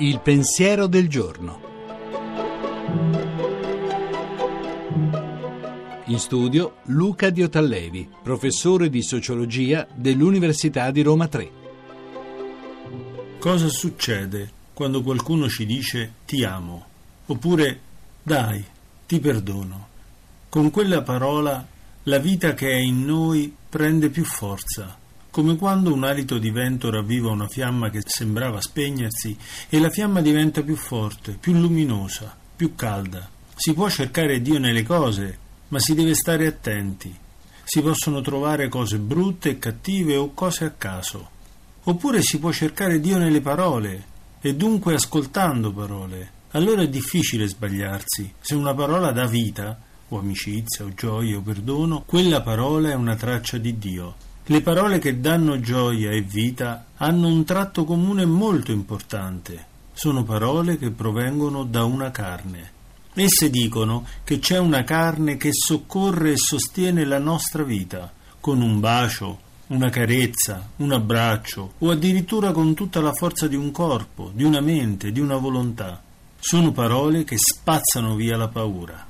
Il pensiero del giorno. In studio Luca Diotallevi, professore di sociologia dell'Università di Roma 3. Cosa succede quando qualcuno ci dice ti amo? Oppure dai, ti perdono. Con quella parola la vita che è in noi prende più forza, come quando un alito di vento ravviva una fiamma che sembrava spegnersi e la fiamma diventa più forte, più luminosa, più calda. Si può cercare Dio nelle cose, ma si deve stare attenti. Si possono trovare cose brutte e cattive o cose a caso. Oppure si può cercare Dio nelle parole, e dunque ascoltando parole. Allora è difficile sbagliarsi. Se una parola dà vita, o amicizia, o gioia, o perdono, quella parola è una traccia di Dio. Le parole che danno gioia e vita hanno un tratto comune molto importante. Sono parole che provengono da una carne. Esse dicono che c'è una carne che soccorre e sostiene la nostra vita, con un bacio, una carezza, un abbraccio, o addirittura con tutta la forza di un corpo, di una mente, di una volontà. Sono parole che spazzano via la paura.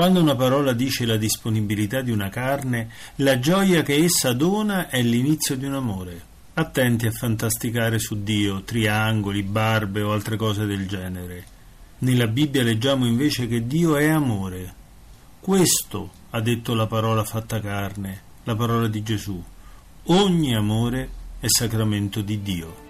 Quando una parola dice la disponibilità di una carne, la gioia che essa dona è l'inizio di un amore. Attenti a fantasticare su Dio, triangoli, barbe o altre cose del genere. Nella Bibbia leggiamo invece che Dio è amore. Questo ha detto la parola fatta carne, la parola di Gesù. Ogni amore è sacramento di Dio.